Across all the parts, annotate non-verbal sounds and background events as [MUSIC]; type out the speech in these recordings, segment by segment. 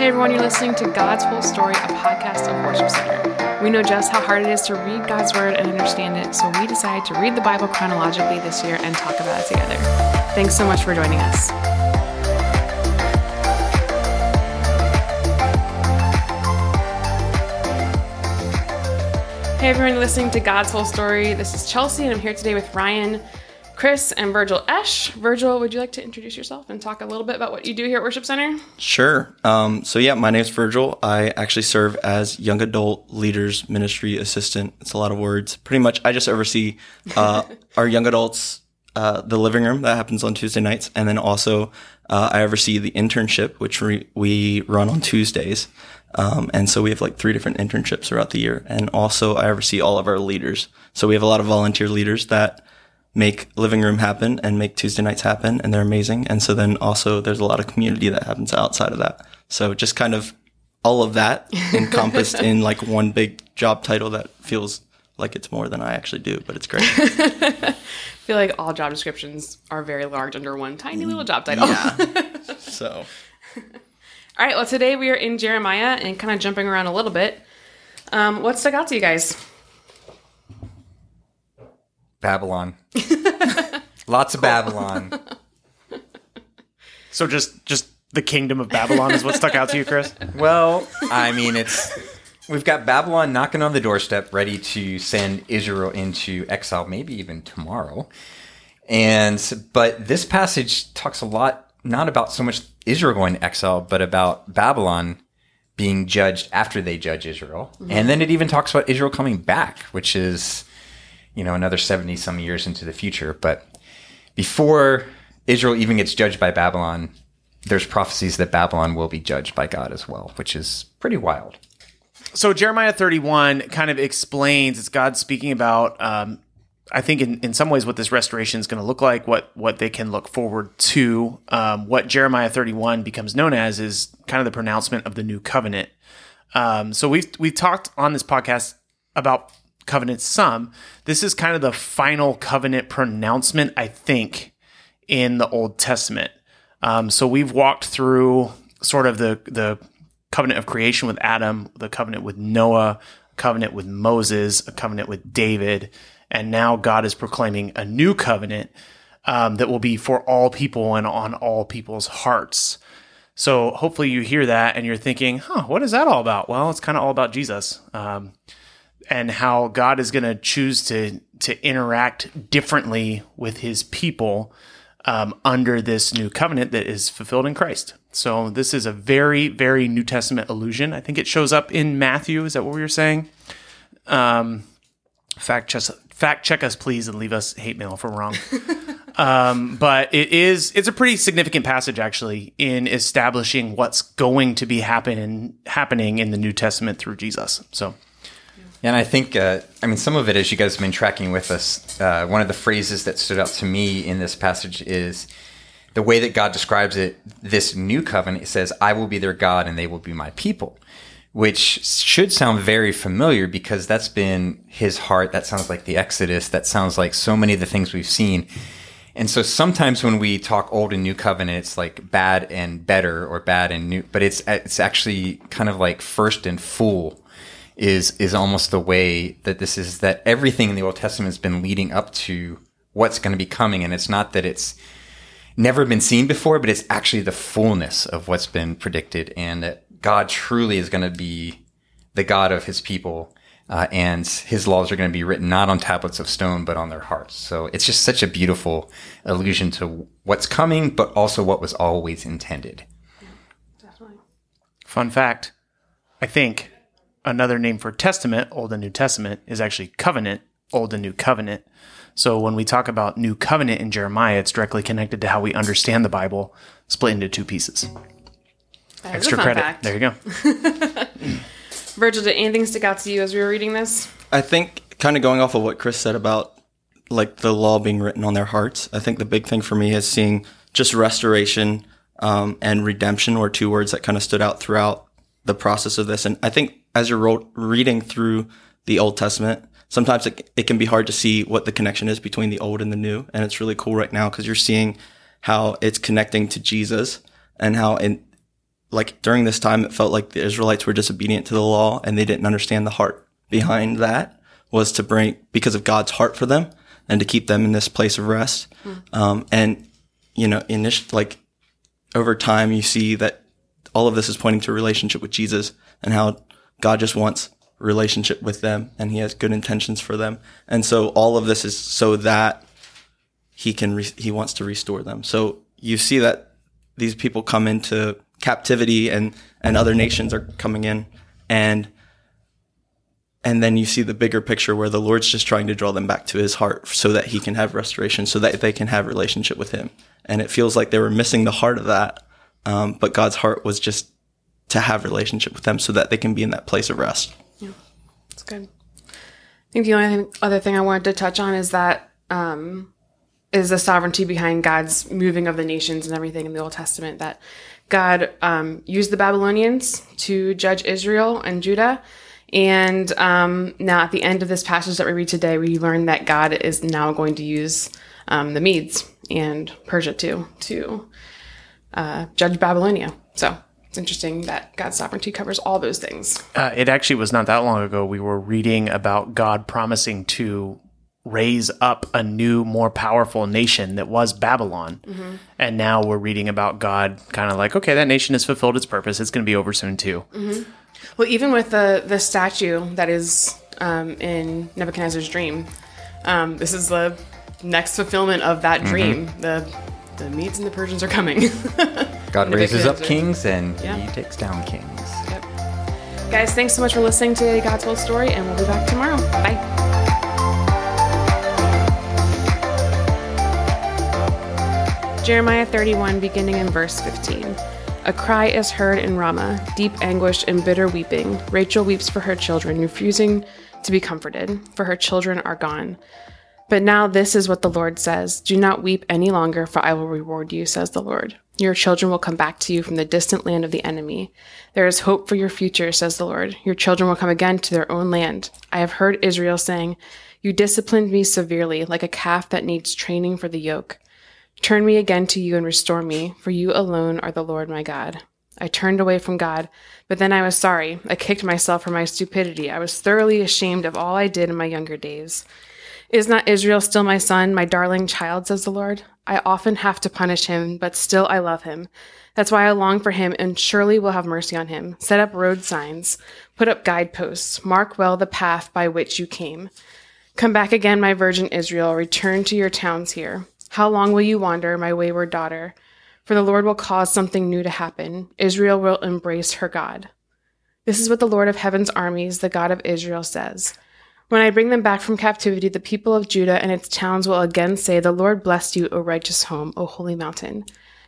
Hey everyone, you're listening to God's Whole Story, a podcast of Worship Center. We know just how hard it is to read God's Word and understand it, so we decided to read the Bible chronologically this year and talk about it together. Thanks so much for joining us. Hey everyone, listening to God's Whole Story. This is Chelsea, and I'm here today with Ryan. Chris and Virgil Esh. Virgil, would you like to introduce yourself and talk a little bit about what you do here at Worship Center? Sure. Um, so, yeah, my name is Virgil. I actually serve as Young Adult Leaders Ministry Assistant. It's a lot of words. Pretty much, I just oversee uh, our young adults, uh, the living room that happens on Tuesday nights, and then also uh, I oversee the internship, which we, we run on Tuesdays. Um, and so we have like three different internships throughout the year. And also I oversee all of our leaders. So we have a lot of volunteer leaders that make living room happen and make Tuesday nights happen, and they're amazing. And so then also there's a lot of community that happens outside of that. So just kind of all of that [LAUGHS] encompassed in like one big job title that feels like it's more than I actually do, but it's great. I [LAUGHS] feel like all job descriptions are very large under one tiny little job title. Yeah. [LAUGHS] so. All right. Well, today we are in Jeremiah and kind of jumping around a little bit. Um, what stuck out to you guys? Babylon. [LAUGHS] Lots of Babylon. So just just the kingdom of Babylon is what stuck out to you, Chris? [LAUGHS] Well, I mean, it's we've got Babylon knocking on the doorstep, ready to send Israel into exile, maybe even tomorrow. And but this passage talks a lot not about so much Israel going to exile, but about Babylon being judged after they judge Israel. Mm-hmm. And then it even talks about Israel coming back, which is you know, another 70 some years into the future. But before Israel even gets judged by Babylon, there's prophecies that Babylon will be judged by God as well, which is pretty wild. So Jeremiah 31 kind of explains it's God speaking about, um, I think in, in some ways what this restoration is going to look like, what what they can look forward to. Um, what Jeremiah 31 becomes known as is kind of the pronouncement of the new covenant. Um, so we've we've talked on this podcast about covenant some. This is kind of the final covenant pronouncement, I think, in the Old Testament. Um, so we've walked through sort of the the covenant of creation with Adam, the covenant with Noah, covenant with Moses, a covenant with David, and now God is proclaiming a new covenant um, that will be for all people and on all people's hearts. So hopefully you hear that and you're thinking, huh, what is that all about? Well, it's kind of all about Jesus. Um, and how God is going to choose to to interact differently with His people um, under this new covenant that is fulfilled in Christ. So this is a very very New Testament allusion. I think it shows up in Matthew. Is that what we were saying? Um, fact check fact check us please and leave us hate mail if we're wrong. [LAUGHS] um, but it is it's a pretty significant passage actually in establishing what's going to be happening happening in the New Testament through Jesus. So. And I think, uh, I mean, some of it, as you guys have been tracking with us, uh, one of the phrases that stood out to me in this passage is the way that God describes it. This new covenant it says, I will be their God and they will be my people, which should sound very familiar because that's been his heart. That sounds like the Exodus. That sounds like so many of the things we've seen. And so sometimes when we talk old and new covenant, it's like bad and better or bad and new, but it's, it's actually kind of like first and full is is almost the way that this is that everything in the Old Testament has been leading up to what's going to be coming, and it's not that it's never been seen before, but it's actually the fullness of what's been predicted, and that God truly is going to be the God of His people. Uh, and his laws are going to be written not on tablets of stone, but on their hearts. So it's just such a beautiful allusion to what's coming, but also what was always intended. definitely. Fun fact I think another name for testament, Old and New Testament, is actually covenant, Old and New Covenant. So when we talk about New Covenant in Jeremiah, it's directly connected to how we understand the Bible, split into two pieces. That Extra credit. Fact. There you go. [LAUGHS] Virgil, did anything stick out to you as we were reading this? I think kind of going off of what Chris said about like the law being written on their hearts. I think the big thing for me is seeing just restoration um, and redemption were two words that kind of stood out throughout the process of this. And I think as you're ro- reading through the Old Testament, sometimes it, it can be hard to see what the connection is between the old and the new. And it's really cool right now because you're seeing how it's connecting to Jesus and how in like during this time, it felt like the Israelites were disobedient to the law and they didn't understand the heart behind that was to bring, because of God's heart for them and to keep them in this place of rest. Um, and, you know, initially, like over time, you see that all of this is pointing to a relationship with Jesus and how God just wants relationship with them and he has good intentions for them. And so all of this is so that he can, re- he wants to restore them. So you see that these people come into captivity and, and other nations are coming in and, and then you see the bigger picture where the Lord's just trying to draw them back to his heart so that he can have restoration, so that they can have relationship with him. And it feels like they were missing the heart of that. Um, but God's heart was just to have relationship with them so that they can be in that place of rest. Yeah, that's good. I think the only other thing I wanted to touch on is that um, is the sovereignty behind God's moving of the nations and everything in the Old Testament. That God um, used the Babylonians to judge Israel and Judah. And um, now, at the end of this passage that we read today, we learn that God is now going to use um, the Medes and Persia too to uh, judge Babylonia. So it's interesting that God's sovereignty covers all those things. Uh, it actually was not that long ago we were reading about God promising to raise up a new, more powerful nation that was Babylon. And now we're reading about God kind of like, okay, that nation has fulfilled its purpose. It's going to be over soon too. Well, even with the the statue that is um, in Nebuchadnezzar's dream, um, this is the next fulfillment of that dream. The the Medes and the Persians are coming. [LAUGHS] God raises up kings and Yeah. he takes down kings. Yep. Guys, thanks so much for listening to God's Whole Story, and we'll be back tomorrow. Bye. Jeremiah 31, beginning in verse 15. A cry is heard in Ramah, deep anguish and bitter weeping. Rachel weeps for her children, refusing to be comforted, for her children are gone. But now this is what the Lord says Do not weep any longer, for I will reward you, says the Lord. Your children will come back to you from the distant land of the enemy. There is hope for your future, says the Lord. Your children will come again to their own land. I have heard Israel saying, You disciplined me severely, like a calf that needs training for the yoke. Turn me again to you and restore me, for you alone are the Lord my God. I turned away from God, but then I was sorry. I kicked myself for my stupidity. I was thoroughly ashamed of all I did in my younger days. Is not Israel still my son, my darling child, says the Lord? I often have to punish him, but still I love him. That's why I long for him and surely will have mercy on him. Set up road signs, put up guideposts, mark well the path by which you came. Come back again, my virgin Israel, return to your towns here. How long will you wander, my wayward daughter? For the Lord will cause something new to happen. Israel will embrace her God. This is what the Lord of heaven's armies, the God of Israel, says. When I bring them back from captivity, the people of Judah and its towns will again say, The Lord bless you, O righteous home, O holy mountain.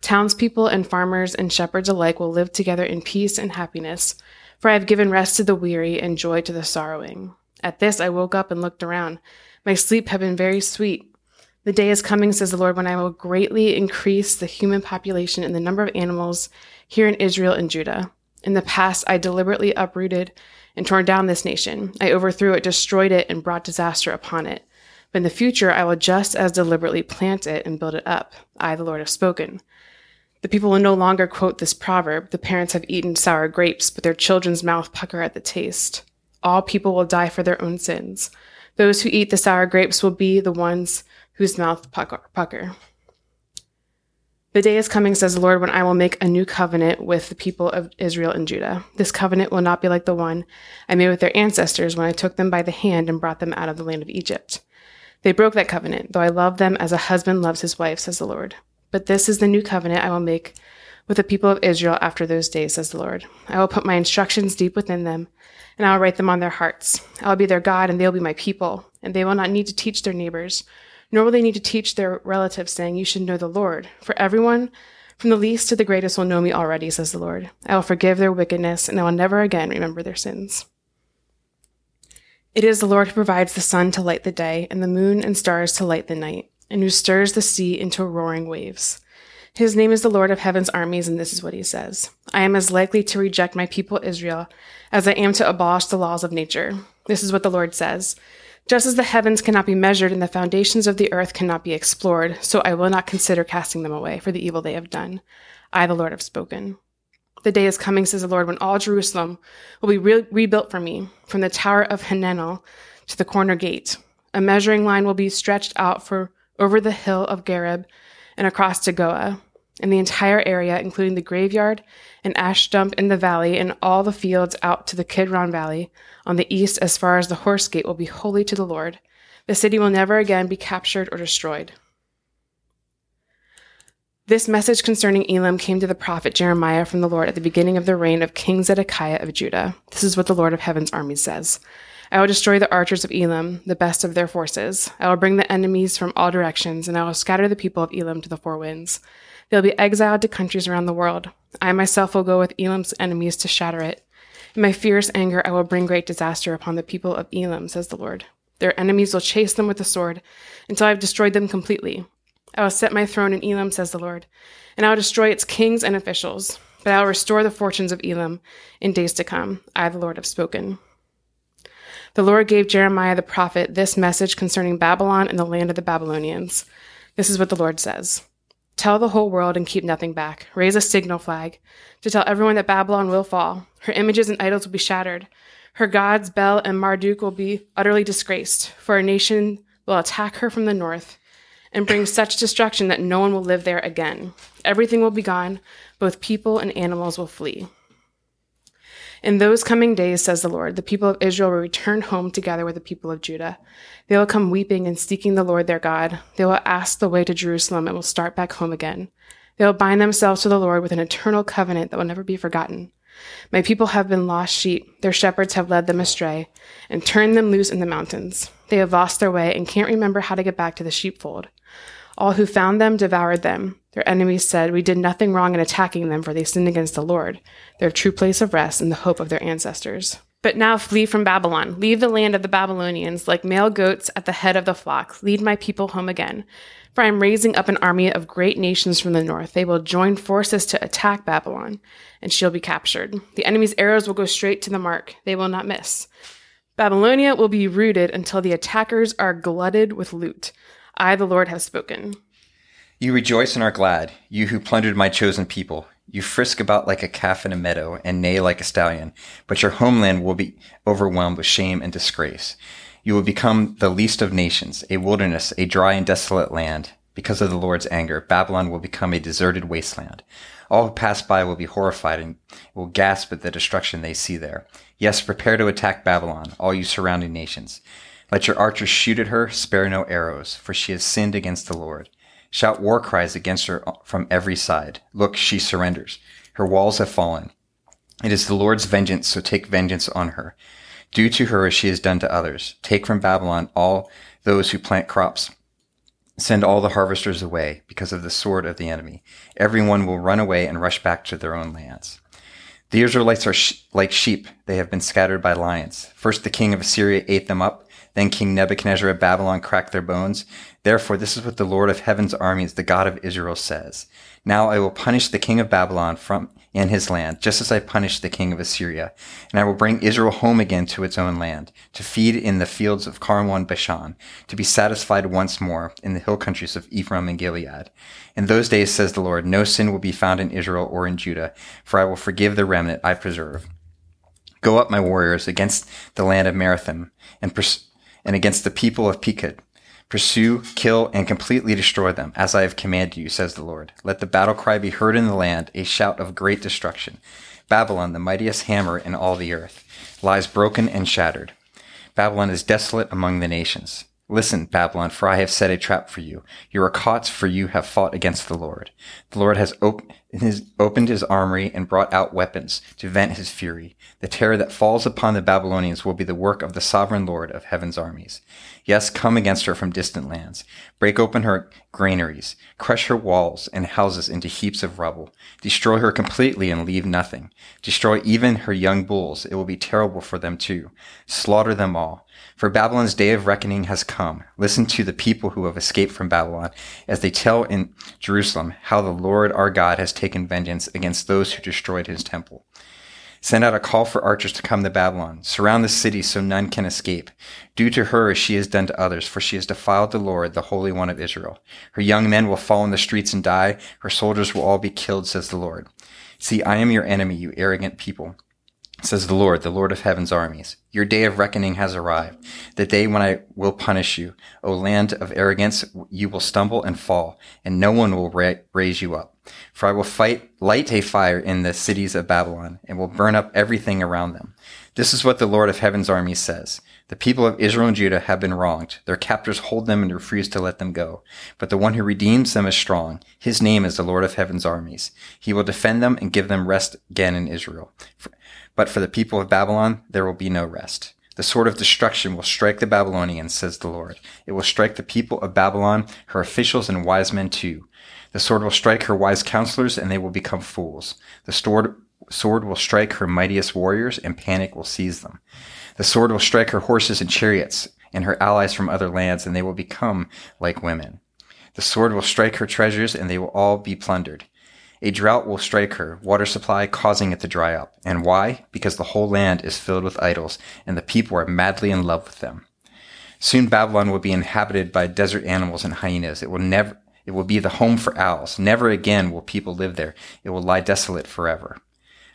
Townspeople and farmers and shepherds alike will live together in peace and happiness, for I have given rest to the weary and joy to the sorrowing. At this I woke up and looked around. My sleep had been very sweet. The day is coming, says the Lord, when I will greatly increase the human population and the number of animals here in Israel and Judah. In the past, I deliberately uprooted and torn down this nation. I overthrew it, destroyed it, and brought disaster upon it. But in the future, I will just as deliberately plant it and build it up. I, the Lord, have spoken. The people will no longer quote this proverb The parents have eaten sour grapes, but their children's mouth pucker at the taste. All people will die for their own sins. Those who eat the sour grapes will be the ones whose mouth pucker. pucker. The day is coming, says the Lord, when I will make a new covenant with the people of Israel and Judah. This covenant will not be like the one I made with their ancestors when I took them by the hand and brought them out of the land of Egypt. They broke that covenant, though I love them as a husband loves his wife, says the Lord. But this is the new covenant I will make with the people of Israel after those days, says the Lord. I will put my instructions deep within them, and I will write them on their hearts. I will be their God, and they will be my people, and they will not need to teach their neighbors, nor will they need to teach their relatives, saying, You should know the Lord. For everyone from the least to the greatest will know me already, says the Lord. I will forgive their wickedness, and I will never again remember their sins. It is the Lord who provides the sun to light the day, and the moon and stars to light the night, and who stirs the sea into roaring waves. His name is the Lord of heaven's armies, and this is what he says I am as likely to reject my people Israel as I am to abolish the laws of nature. This is what the Lord says. Just as the heavens cannot be measured and the foundations of the earth cannot be explored, so I will not consider casting them away for the evil they have done. I, the Lord, have spoken. The day is coming, says the Lord, when all Jerusalem will be re- rebuilt for me, from the tower of Hananel to the corner gate. A measuring line will be stretched out for over the hill of Gareb and across to Goah, and the entire area, including the graveyard and ash dump in the valley and all the fields out to the Kidron Valley on the east as far as the horse gate will be holy to the Lord. The city will never again be captured or destroyed. This message concerning Elam came to the prophet Jeremiah from the Lord at the beginning of the reign of King Zedekiah of Judah. This is what the Lord of heaven's armies says. I will destroy the archers of Elam, the best of their forces. I will bring the enemies from all directions, and I will scatter the people of Elam to the four winds. They'll be exiled to countries around the world. I myself will go with Elam's enemies to shatter it. In my fierce anger, I will bring great disaster upon the people of Elam, says the Lord. Their enemies will chase them with the sword until I've destroyed them completely. I will set my throne in Elam, says the Lord, and I will destroy its kings and officials. But I will restore the fortunes of Elam in days to come. I, the Lord, have spoken. The Lord gave Jeremiah the prophet this message concerning Babylon and the land of the Babylonians. This is what the Lord says Tell the whole world and keep nothing back. Raise a signal flag to tell everyone that Babylon will fall. Her images and idols will be shattered. Her gods, Bel and Marduk, will be utterly disgraced, for a nation will attack her from the north and bring such destruction that no one will live there again. Everything will be gone, both people and animals will flee. In those coming days, says the Lord, the people of Israel will return home together with the people of Judah. They will come weeping and seeking the Lord their God. They will ask the way to Jerusalem and will start back home again. They will bind themselves to the Lord with an eternal covenant that will never be forgotten. My people have been lost sheep. Their shepherds have led them astray and turned them loose in the mountains. They have lost their way and can't remember how to get back to the sheepfold. All who found them devoured them. Their enemies said, We did nothing wrong in attacking them, for they sinned against the Lord, their true place of rest and the hope of their ancestors. But now flee from Babylon. Leave the land of the Babylonians, like male goats at the head of the flock. Lead my people home again. For I am raising up an army of great nations from the north. They will join forces to attack Babylon, and she'll be captured. The enemy's arrows will go straight to the mark. They will not miss. Babylonia will be rooted until the attackers are glutted with loot. I, the Lord, have spoken. You rejoice and are glad, you who plundered my chosen people. You frisk about like a calf in a meadow and neigh like a stallion, but your homeland will be overwhelmed with shame and disgrace. You will become the least of nations, a wilderness, a dry and desolate land. Because of the Lord's anger, Babylon will become a deserted wasteland. All who pass by will be horrified and will gasp at the destruction they see there. Yes, prepare to attack Babylon, all you surrounding nations. Let your archers shoot at her, spare no arrows, for she has sinned against the Lord. Shout war cries against her from every side. Look, she surrenders. Her walls have fallen. It is the Lord's vengeance, so take vengeance on her. Do to her as she has done to others. Take from Babylon all those who plant crops. Send all the harvesters away because of the sword of the enemy. Everyone will run away and rush back to their own lands. The Israelites are sh- like sheep. They have been scattered by lions. First the king of Assyria ate them up. Then King Nebuchadnezzar of Babylon cracked their bones. Therefore, this is what the Lord of heaven's armies, the God of Israel, says. Now I will punish the king of Babylon from in his land, just as I punished the king of Assyria. And I will bring Israel home again to its own land, to feed in the fields of Carmel and Bashan, to be satisfied once more in the hill countries of Ephraim and Gilead. In those days, says the Lord, no sin will be found in Israel or in Judah, for I will forgive the remnant I preserve. Go up, my warriors, against the land of Merathaim, and pers- and against the people of Pekod. Pursue, kill, and completely destroy them, as I have commanded you, says the Lord. Let the battle cry be heard in the land, a shout of great destruction. Babylon, the mightiest hammer in all the earth, lies broken and shattered. Babylon is desolate among the nations. Listen, Babylon, for I have set a trap for you. You are caught, for you have fought against the Lord. The Lord has op- his, opened his armory and brought out weapons to vent his fury. The terror that falls upon the Babylonians will be the work of the sovereign Lord of heaven's armies. Yes, come against her from distant lands. Break open her granaries. Crush her walls and houses into heaps of rubble. Destroy her completely and leave nothing. Destroy even her young bulls. It will be terrible for them too. Slaughter them all. For Babylon's day of reckoning has come. Listen to the people who have escaped from Babylon as they tell in Jerusalem how the Lord our God has taken vengeance against those who destroyed his temple. Send out a call for archers to come to Babylon. Surround the city so none can escape. Do to her as she has done to others, for she has defiled the Lord, the Holy One of Israel. Her young men will fall in the streets and die. Her soldiers will all be killed, says the Lord. See, I am your enemy, you arrogant people says the Lord, the Lord of heaven's armies. Your day of reckoning has arrived, the day when I will punish you. O land of arrogance, you will stumble and fall, and no one will ra- raise you up. For I will fight, light a fire in the cities of Babylon, and will burn up everything around them. This is what the Lord of heaven's armies says. The people of Israel and Judah have been wronged. Their captors hold them and refuse to let them go. But the one who redeems them is strong. His name is the Lord of heaven's armies. He will defend them and give them rest again in Israel. But for the people of Babylon, there will be no rest. The sword of destruction will strike the Babylonians, says the Lord. It will strike the people of Babylon, her officials and wise men too. The sword will strike her wise counselors, and they will become fools. The sword, sword will strike her mightiest warriors, and panic will seize them. The sword will strike her horses and chariots, and her allies from other lands, and they will become like women. The sword will strike her treasures, and they will all be plundered. A drought will strike her, water supply causing it to dry up. And why? Because the whole land is filled with idols, and the people are madly in love with them. Soon Babylon will be inhabited by desert animals and hyenas. It will never, it will be the home for owls. Never again will people live there. It will lie desolate forever.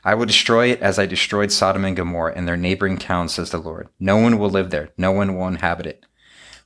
I will destroy it as I destroyed Sodom and Gomorrah and their neighboring towns, says the Lord. No one will live there. No one will inhabit it.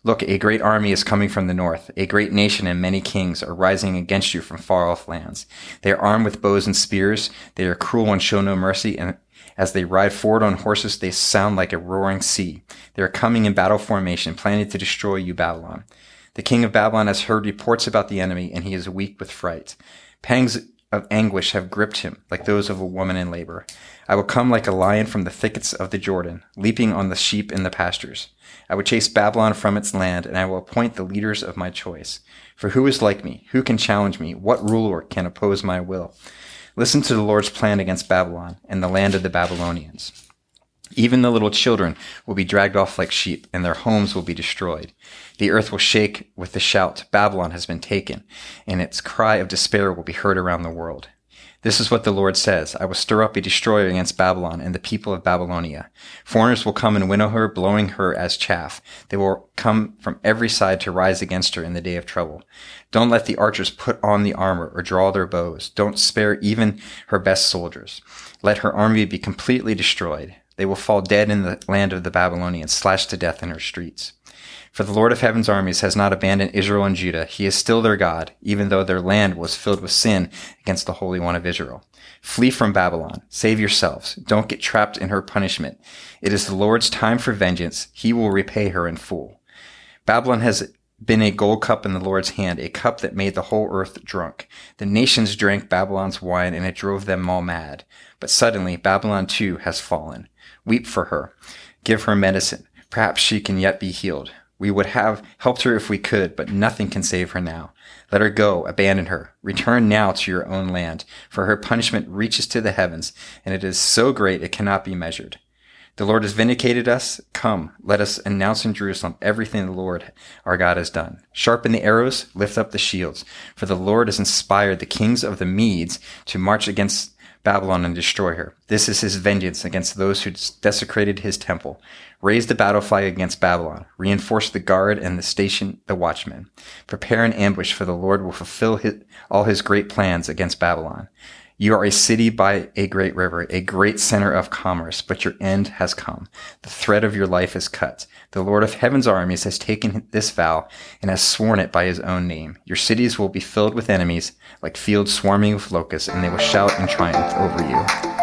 Look, a great army is coming from the north. A great nation and many kings are rising against you from far off lands. They are armed with bows and spears. They are cruel and show no mercy. And as they ride forward on horses, they sound like a roaring sea. They are coming in battle formation, planning to destroy you, Babylon. The king of Babylon has heard reports about the enemy, and he is weak with fright. Pangs of anguish have gripped him, like those of a woman in labor. I will come like a lion from the thickets of the Jordan, leaping on the sheep in the pastures. I will chase Babylon from its land, and I will appoint the leaders of my choice. For who is like me? Who can challenge me? What ruler can oppose my will? Listen to the Lord's plan against Babylon and the land of the Babylonians. Even the little children will be dragged off like sheep, and their homes will be destroyed. The earth will shake with the shout, Babylon has been taken, and its cry of despair will be heard around the world. This is what the Lord says. I will stir up a destroyer against Babylon and the people of Babylonia. Foreigners will come and winnow her, blowing her as chaff. They will come from every side to rise against her in the day of trouble. Don't let the archers put on the armor or draw their bows. Don't spare even her best soldiers. Let her army be completely destroyed. They will fall dead in the land of the Babylonians, slashed to death in her streets. For the Lord of heaven's armies has not abandoned Israel and Judah. He is still their God, even though their land was filled with sin against the Holy One of Israel. Flee from Babylon. Save yourselves. Don't get trapped in her punishment. It is the Lord's time for vengeance. He will repay her in full. Babylon has been a gold cup in the Lord's hand, a cup that made the whole earth drunk. The nations drank Babylon's wine and it drove them all mad. But suddenly Babylon too has fallen. Weep for her. Give her medicine. Perhaps she can yet be healed. We would have helped her if we could, but nothing can save her now. Let her go, abandon her. Return now to your own land, for her punishment reaches to the heavens, and it is so great it cannot be measured. The Lord has vindicated us. Come, let us announce in Jerusalem everything the Lord our God has done. Sharpen the arrows, lift up the shields, for the Lord has inspired the kings of the Medes to march against Babylon and destroy her. This is his vengeance against those who desecrated his temple. Raise the battle flag against Babylon. Reinforce the guard and the station the watchmen. Prepare an ambush for the Lord will fulfill his, all his great plans against Babylon. You are a city by a great river, a great center of commerce, but your end has come. The thread of your life is cut. The Lord of heaven's armies has taken this vow and has sworn it by his own name. Your cities will be filled with enemies, like fields swarming with locusts, and they will shout in triumph over you.